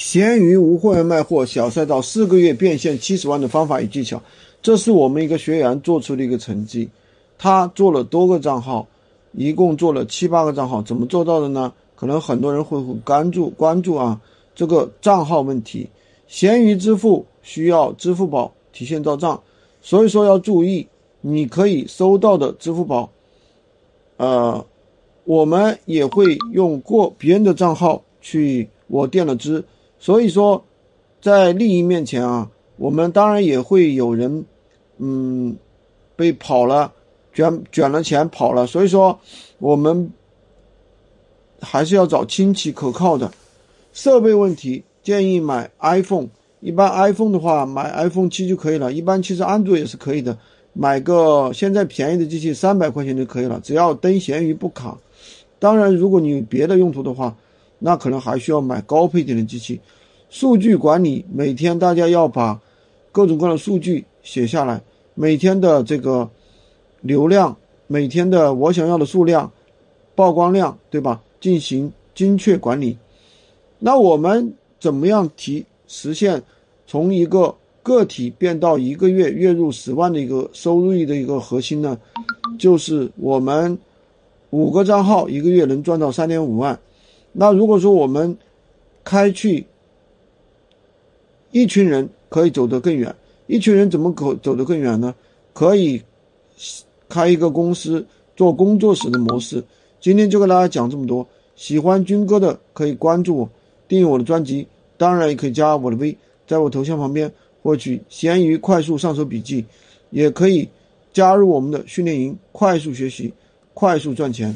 闲鱼无货源卖货，小赛道四个月变现七十万的方法与技巧，这是我们一个学员做出的一个成绩。他做了多个账号，一共做了七八个账号，怎么做到的呢？可能很多人会很关注关注啊这个账号问题。闲鱼支付需要支付宝提现到账，所以说要注意，你可以收到的支付宝，呃，我们也会用过别人的账号去我垫了资。所以说，在利益面前啊，我们当然也会有人，嗯，被跑了，卷卷了钱跑了。所以说，我们还是要找亲戚可靠的。设备问题，建议买 iPhone。一般 iPhone 的话，买 iPhone 七就可以了。一般其实安卓也是可以的，买个现在便宜的机器，三百块钱就可以了，只要登闲鱼不卡。当然，如果你有别的用途的话。那可能还需要买高配点的机器，数据管理每天大家要把各种各样的数据写下来，每天的这个流量，每天的我想要的数量，曝光量，对吧？进行精确管理。那我们怎么样提实现从一个个体变到一个月月入十万的一个收入的一个核心呢？就是我们五个账号一个月能赚到三点五万。那如果说我们开去一群人可以走得更远，一群人怎么可走得更远呢？可以开一个公司做工作室的模式。今天就跟大家讲这么多，喜欢军哥的可以关注我，订阅我的专辑，当然也可以加我的微，在我头像旁边获取闲鱼快速上手笔记，也可以加入我们的训练营，快速学习，快速赚钱。